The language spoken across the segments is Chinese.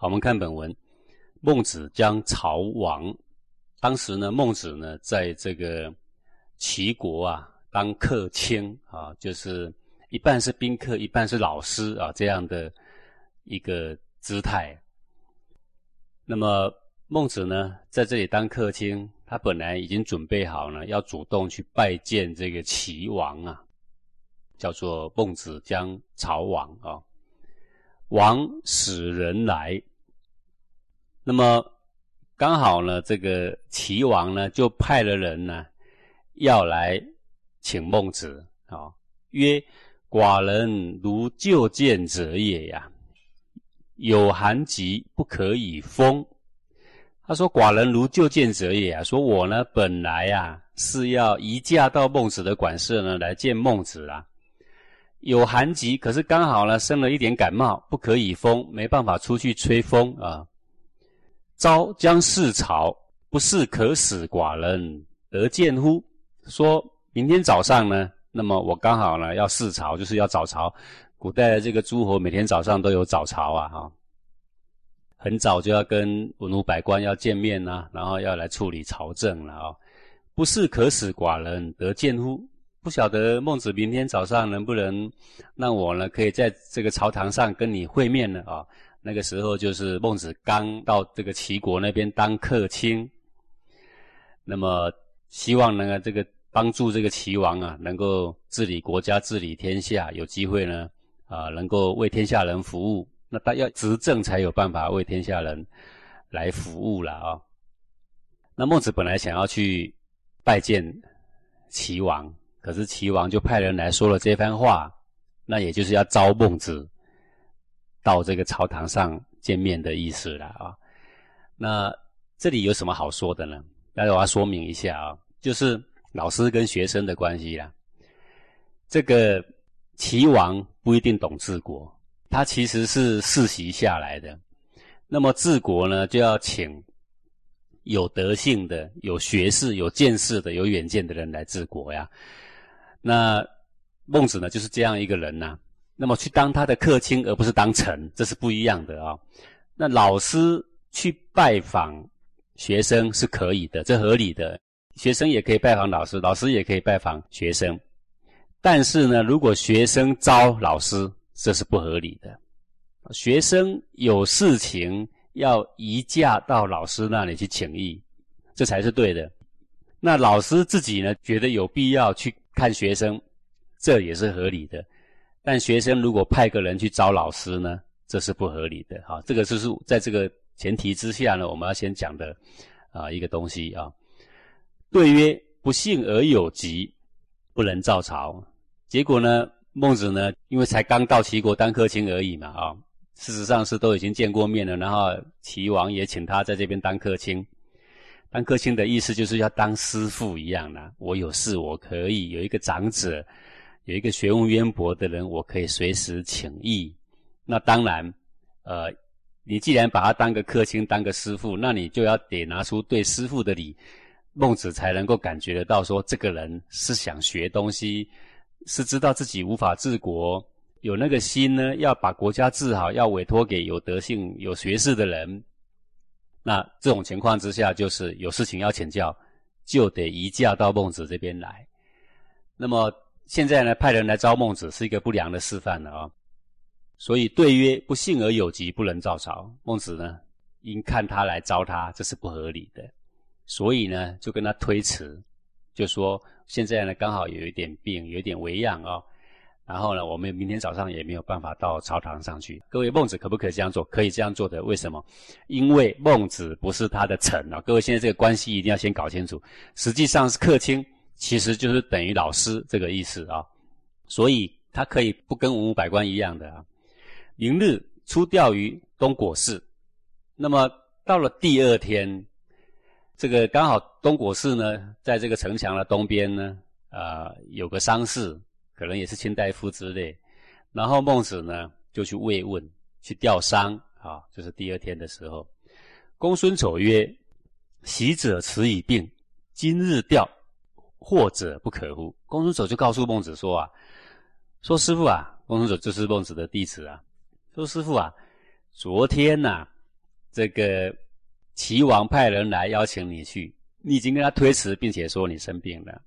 好，我们看本文，孟子将曹王。当时呢，孟子呢，在这个齐国啊，当客卿啊，就是一半是宾客，一半是老师啊，这样的一个姿态。那么孟子呢，在这里当客卿，他本来已经准备好了，要主动去拜见这个齐王啊，叫做孟子将曹王啊，王使人来，那么。刚好呢，这个齐王呢就派了人呢，要来请孟子啊，曰：“寡人如旧见者也呀，有寒疾不可以封。”他说：“寡人如旧见者也啊，说我呢本来呀是要移驾到孟子的馆舍呢来见孟子啊，有寒疾，可是刚好呢生了一点感冒，不可以封，没办法出去吹风啊。”朝将事朝，不是可使寡人得见乎？说明天早上呢，那么我刚好呢要视朝，就是要早朝。古代的这个诸侯每天早上都有早朝啊，哈，很早就要跟文武百官要见面呐，然后要来处理朝政了啊。不是可使寡人得见乎？不晓得孟子明天早上能不能让我呢，可以在这个朝堂上跟你会面呢？啊？那个时候就是孟子刚到这个齐国那边当客卿，那么希望呢这个帮助这个齐王啊，能够治理国家、治理天下，有机会呢啊，能够为天下人服务。那他要执政才有办法为天下人来服务了啊。那孟子本来想要去拜见齐王，可是齐王就派人来说了这番话，那也就是要招孟子。到这个朝堂上见面的意思了啊，那这里有什么好说的呢？大家我要说明一下啊，就是老师跟学生的关系啦。这个齐王不一定懂治国，他其实是世袭下来的。那么治国呢，就要请有德性的、有学识、有见识的、有远见的人来治国呀。那孟子呢，就是这样一个人呐。那么去当他的客卿，而不是当臣，这是不一样的啊。那老师去拜访学生是可以的，这合理的。学生也可以拜访老师，老师也可以拜访学生。但是呢，如果学生招老师，这是不合理的。学生有事情要移驾到老师那里去请益，这才是对的。那老师自己呢，觉得有必要去看学生，这也是合理的。但学生如果派个人去招老师呢，这是不合理的。哈，这个就是在这个前提之下呢，我们要先讲的啊一个东西啊。对曰：不幸而有疾，不能造朝。结果呢，孟子呢，因为才刚到齐国当客卿而已嘛，啊，事实上是都已经见过面了。然后齐王也请他在这边当客卿。当客卿的意思就是要当师傅一样的，我有事我可以有一个长者。有一个学问渊博的人，我可以随时请益。那当然，呃，你既然把他当个客卿、当个师傅，那你就要得拿出对师傅的礼，孟子才能够感觉得到，说这个人是想学东西，是知道自己无法治国，有那个心呢，要把国家治好，要委托给有德性、有学识的人。那这种情况之下，就是有事情要请教，就得移驾到孟子这边来。那么。现在呢，派人来招孟子是一个不良的示范了啊，所以对曰：不幸而有疾，不能造朝。孟子呢，因看他来招他，这是不合理的，所以呢，就跟他推辞，就说现在呢，刚好有一点病，有一点为恙啊，然后呢，我们明天早上也没有办法到朝堂上去。各位，孟子可不可以这样做？可以这样做的，为什么？因为孟子不是他的臣啊。各位，现在这个关系一定要先搞清楚，实际上是客卿。其实就是等于老师这个意思啊，所以他可以不跟文武百官一样的啊。明日出钓于东果寺，那么到了第二天，这个刚好东果寺呢，在这个城墙的东边呢，啊，有个丧事，可能也是卿大夫之类。然后孟子呢就去慰问，去吊丧啊，就是第二天的时候，公孙丑曰：“喜者辞以病，今日吊。”或者不可乎？公孙丑就告诉孟子说啊，说师傅啊，公孙丑就是孟子的弟子啊，说师傅啊，昨天呐，这个齐王派人来邀请你去，你已经跟他推辞，并且说你生病了，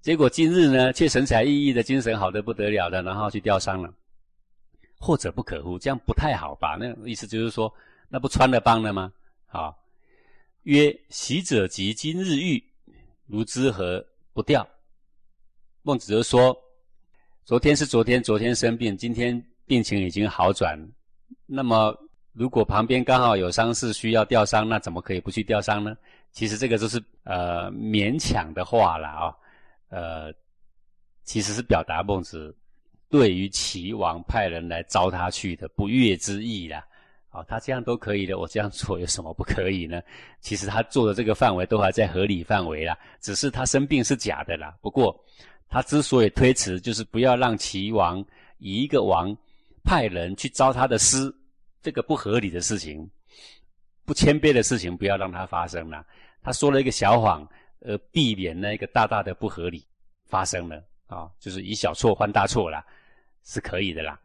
结果今日呢，却神采奕奕的精神好的不得了的，然后去吊丧了，或者不可乎，这样不太好吧？那意思就是说，那不穿了帮了吗？好，曰喜者即今日愈，如之何不掉？孟子就说，昨天是昨天，昨天生病，今天病情已经好转，那么。如果旁边刚好有伤势需要吊丧，那怎么可以不去吊丧呢？其实这个就是呃勉强的话了啊，呃，其实是表达孟子对于齐王派人来招他去的不悦之意啦。啊，他这样都可以的，我这样做有什么不可以呢？其实他做的这个范围都还在合理范围啦，只是他生病是假的啦。不过他之所以推辞，就是不要让齐王以一个王派人去招他的师。这个不合理的事情，不谦卑的事情，不要让它发生了。他说了一个小谎，而避免那个大大的不合理发生了啊，就是以小错换大错啦，是可以的啦。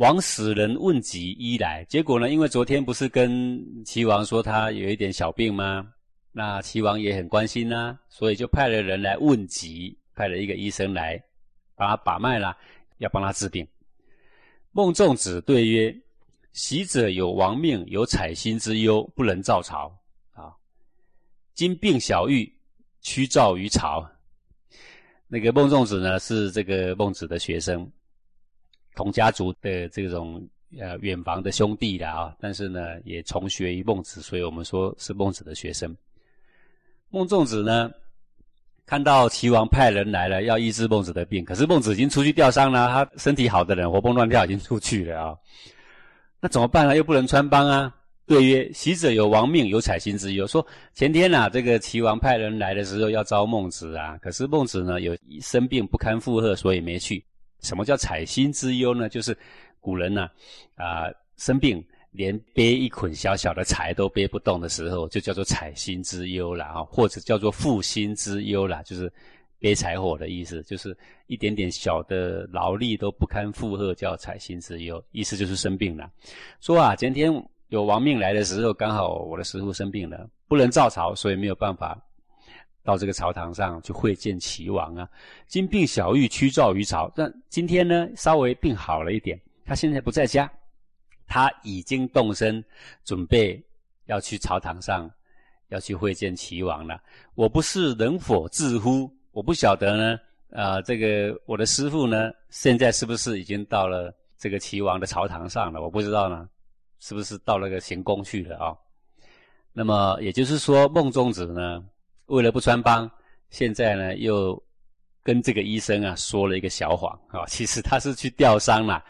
王使人问疾医来，结果呢，因为昨天不是跟齐王说他有一点小病吗？那齐王也很关心呐，所以就派了人来问疾，派了一个医生来帮他把脉啦，要帮他治病。孟仲子对曰：“喜者有亡命，有采薪之忧，不能造巢。啊，今病小愈，屈兆于巢。那个孟仲子呢，是这个孟子的学生，同家族的这种呃远房的兄弟的啊。但是呢，也从学于孟子，所以我们说是孟子的学生。孟仲子呢？”看到齐王派人来了，要医治孟子的病，可是孟子已经出去吊丧了，他身体好的人活蹦乱跳已经出去了啊，那怎么办呢？又不能穿帮啊。对曰：喜者有亡命，有采薪之忧。说前天呐，这个齐王派人来的时候要招孟子啊，可是孟子呢有生病不堪负荷，所以没去。什么叫采薪之忧呢？就是古人呢啊生病。连背一捆小小的柴都背不动的时候，就叫做采薪之忧了啊，或者叫做负薪之忧了，就是背柴火的意思，就是一点点小的劳力都不堪负荷，叫采薪之忧，意思就是生病了。说啊，前天有亡命来的时候，刚好我的师傅生病了，不能造巢，所以没有办法到这个朝堂上去会见齐王啊。今病小愈，屈召于朝。但今天呢，稍微病好了一点，他现在不在家。他已经动身，准备要去朝堂上，要去会见齐王了。我不是能否自乎？我不晓得呢。啊，这个我的师傅呢，现在是不是已经到了这个齐王的朝堂上了？我不知道呢，是不是到那个行宫去了啊？那么也就是说，孟中子呢，为了不穿帮，现在呢又跟这个医生啊说了一个小谎啊。其实他是去吊丧了，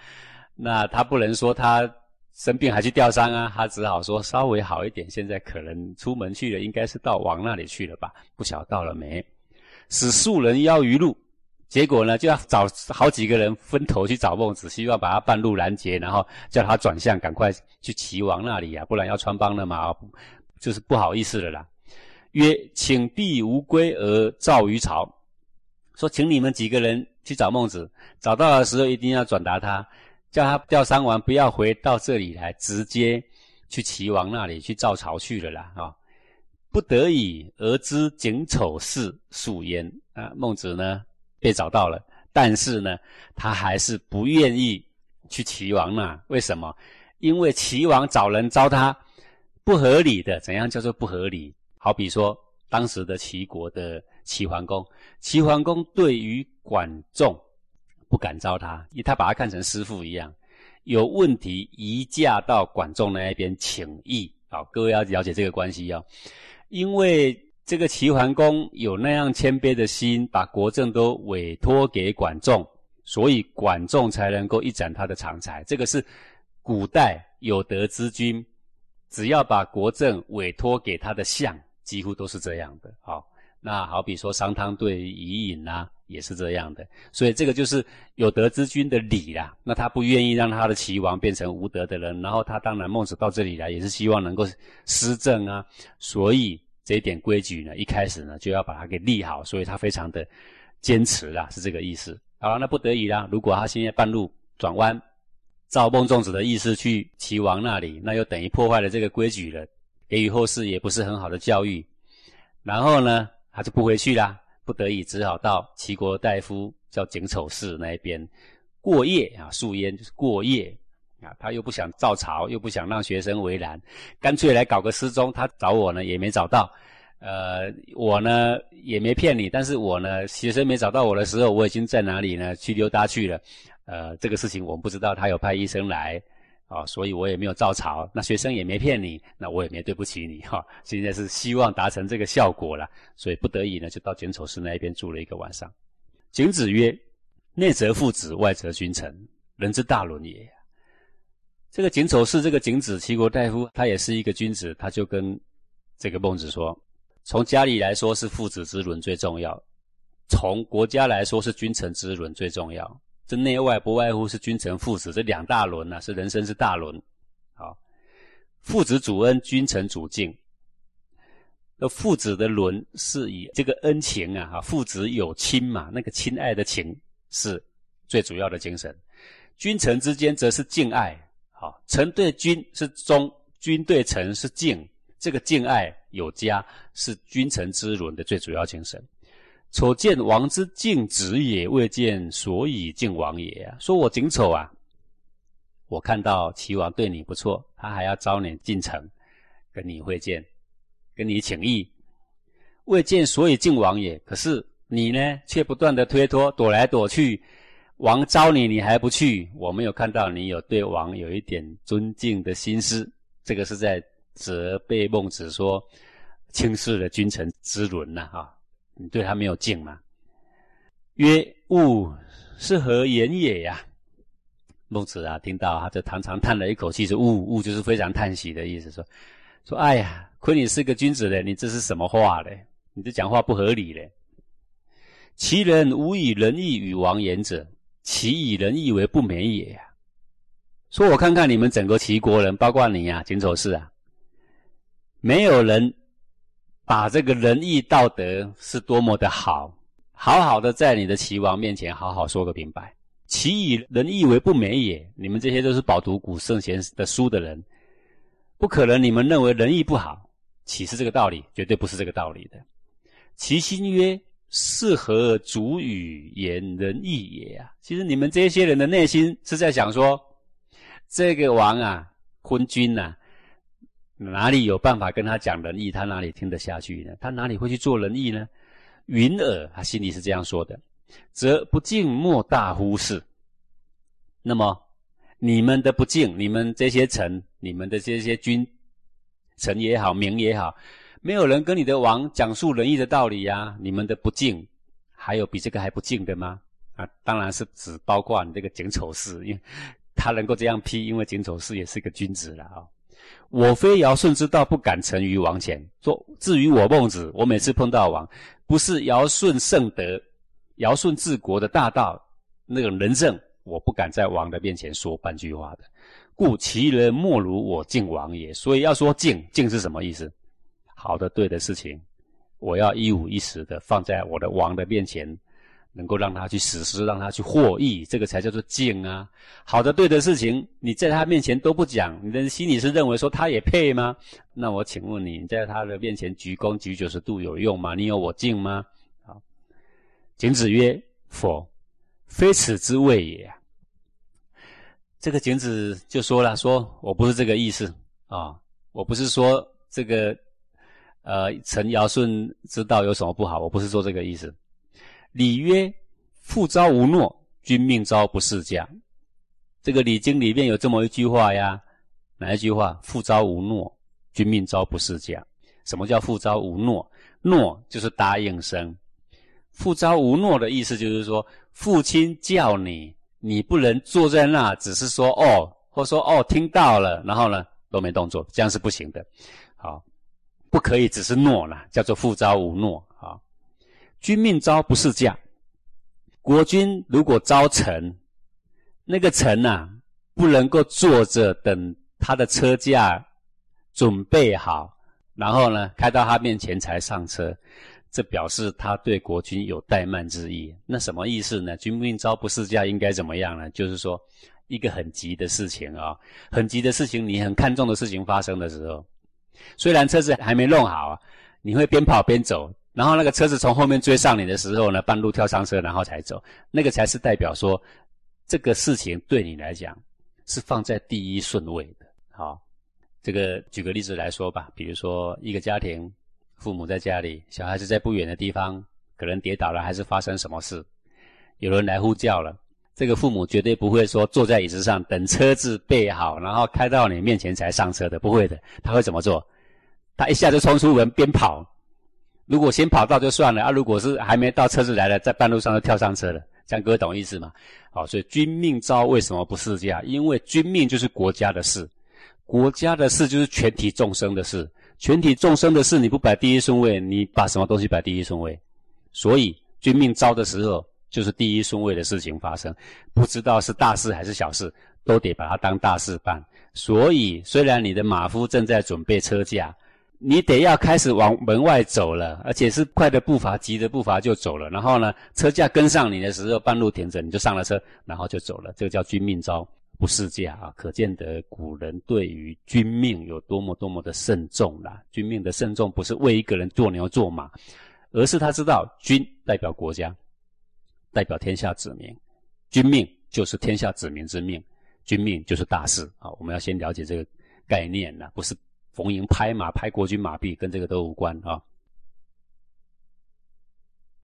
那他不能说他。生病还去吊丧啊？他只好说稍微好一点。现在可能出门去了，应该是到王那里去了吧？不晓到了没？使数人邀于路，结果呢就要找好几个人分头去找孟子，希望把他半路拦截，然后叫他转向，赶快去齐王那里啊，不然要穿帮了嘛，就是不好意思了啦。曰：请必无归而召于朝，说请你们几个人去找孟子，找到的时候一定要转达他。叫他吊丧完，不要回到这里来，直接去齐王那里去造巢去了啦！啊，不得已而知景丑事属焉啊。孟子呢被找到了，但是呢，他还是不愿意去齐王那。为什么？因为齐王找人招他不合理的。怎样叫做不合理？好比说当时的齐国的齐桓公，齐桓公对于管仲。不敢招他，因为他把他看成师傅一样。有问题移驾到管仲那一边请益。好，各位要了解这个关系哦。因为这个齐桓公有那样谦卑的心，把国政都委托给管仲，所以管仲才能够一展他的长才。这个是古代有德之君，只要把国政委托给他的相，几乎都是这样的。好，那好比说商汤对伊尹啊。也是这样的，所以这个就是有德之君的礼啦。那他不愿意让他的齐王变成无德的人，然后他当然孟子到这里来也是希望能够施政啊。所以这一点规矩呢，一开始呢就要把它给立好，所以他非常的坚持啦，是这个意思。好，那不得已啦，如果他现在半路转弯，照孟仲子的意思去齐王那里，那又等于破坏了这个规矩了，给予后世也不是很好的教育。然后呢，他就不回去啦，不得已只好到齐国大夫叫景丑氏那一边过夜啊，宿烟就是过夜啊。他又不想造巢，又不想让学生为难，干脆来搞个失踪。他找我呢，也没找到。呃，我呢也没骗你，但是我呢，学生没找到我的时候，我已经在哪里呢？去溜达去了。呃，这个事情我们不知道，他有派医生来，啊，所以我也没有照抄。那学生也没骗你，那我也没对不起你哈。现在是希望达成这个效果了，所以不得已呢，就到景丑氏那一边住了一个晚上。景子曰：“内则父子，外则君臣，人之大伦也。”这个景丑氏，这个景子齐国大夫，他也是一个君子，他就跟这个孟子说。从家里来说是父子之伦最重要，从国家来说是君臣之伦最重要。这内外不外乎是君臣父子这两大伦呐，是人生是大伦。好，父子主恩，君臣主敬。那父子的伦是以这个恩情啊，哈，父子有亲嘛，那个亲爱的情是最主要的精神。君臣之间则是敬爱，好，臣对君是忠，君对臣是敬。这个敬爱有加，是君臣之伦的最主要精神。丑见王之敬子也，未见所以敬王也！说我景丑啊，我看到齐王对你不错，他还要招你进城，跟你会见，跟你请益，未见所以敬王也。可是你呢，却不断的推脱，躲来躲去。王招你，你还不去。我没有看到你有对王有一点尊敬的心思。这个是在。责备孟子说：“轻视了君臣之伦呐，哈，你对他没有敬嘛？”曰：“吾是何言也呀？”孟子啊，听到他就长长叹了一口气，说：“吾吾就是非常叹息的意思，说说哎呀，亏你是个君子嘞，你这是什么话嘞？你这讲话不合理嘞。其人无以仁义与王言者，其以仁义为不美也呀？说我看看你们整个齐国人，包括你啊，景丑氏啊。”没有人把这个仁义道德是多么的好，好好的在你的齐王面前好好说个明白。其以仁义为不美也。你们这些都是饱读古圣贤的书的人，不可能你们认为仁义不好，岂是这个道理？绝对不是这个道理的。其心曰：是何主语言仁义也啊？其实你们这些人的内心是在想说，这个王啊，昏君呐。哪里有办法跟他讲仁义？他哪里听得下去呢？他哪里会去做仁义呢？云耳，他心里是这样说的，则不敬莫大乎是。那么你们的不敬，你们这些臣，你们的这些君臣也好，民也好，没有人跟你的王讲述仁义的道理呀。你们的不敬，还有比这个还不敬的吗？啊，当然是指包括你这个景丑氏，因为他能够这样批，因为景丑氏也是个君子了啊。我非尧舜之道，不敢成于王前。说至于我孟子，我每次碰到王，不是尧舜圣德、尧舜治国的大道那种仁政，我不敢在王的面前说半句话的。故其人莫如我敬王也。所以要说敬，敬是什么意思？好的、对的事情，我要一五一十的放在我的王的面前。能够让他去实施，让他去获益，这个才叫做敬啊！好的、对的事情，你在他面前都不讲，你的心里是认为说他也配吗？那我请问你，你在他的面前鞠躬鞠九十度有用吗？你有我敬吗？好，景子曰：“否，非此之谓也。”这个景子就说了：“说我不是这个意思啊，我不是说这个，呃，陈尧舜之道有什么不好？我不是说这个意思。”礼曰：“父朝无诺，君命朝不事家。”这个《礼经》里面有这么一句话呀，哪一句话？“父朝无诺，君命朝不事家。”什么叫“父朝无诺”？诺就是答应声。父朝无诺的意思就是说，父亲叫你，你不能坐在那，只是说“哦”或说“哦”，听到了，然后呢都没动作，这样是不行的。好，不可以只是诺了，叫做“父朝无诺”。君命招不是驾，国君如果招臣，那个臣呐，不能够坐着等他的车驾准备好，然后呢开到他面前才上车，这表示他对国君有怠慢之意。那什么意思呢？君命招不是驾应该怎么样呢？就是说，一个很急的事情啊，很急的事情，你很看重的事情发生的时候，虽然车子还没弄好啊，你会边跑边走，然后那个车子从后面追上你的时候呢，半路跳上车，然后才走，那个才是代表说这个事情对你来讲是放在第一顺位的。好，这个举个例子来说吧，比如说一个家庭，父母在家里，小孩子在不远的地方，可能跌倒了，还是发生什么事，有人来呼叫了。这个父母绝对不会说坐在椅子上等车子备好，然后开到你面前才上车的，不会的。他会怎么做？他一下就冲出门边跑。如果先跑到就算了啊，如果是还没到车子来了，在半路上就跳上车了，这样各位懂意思吗？好，所以君命招为什么不试驾？因为君命就是国家的事，国家的事就是全体众生的事，全体众生的事你不摆第一顺位，你把什么东西摆第一顺位？所以君命招的时候。就是第一顺位的事情发生，不知道是大事还是小事，都得把它当大事办。所以，虽然你的马夫正在准备车架，你得要开始往门外走了，而且是快的步伐、急的步伐就走了。然后呢，车架跟上你的时候，半路停着，你就上了车，然后就走了。这个叫君命招，不是驾啊！可见得古人对于君命有多么多么的慎重啦。君命的慎重，不是为一个人做牛做马，而是他知道君代表国家。代表天下子民，君命就是天下子民之命，君命就是大事啊！我们要先了解这个概念呢，不是逢迎拍马、拍国军马屁，跟这个都无关啊。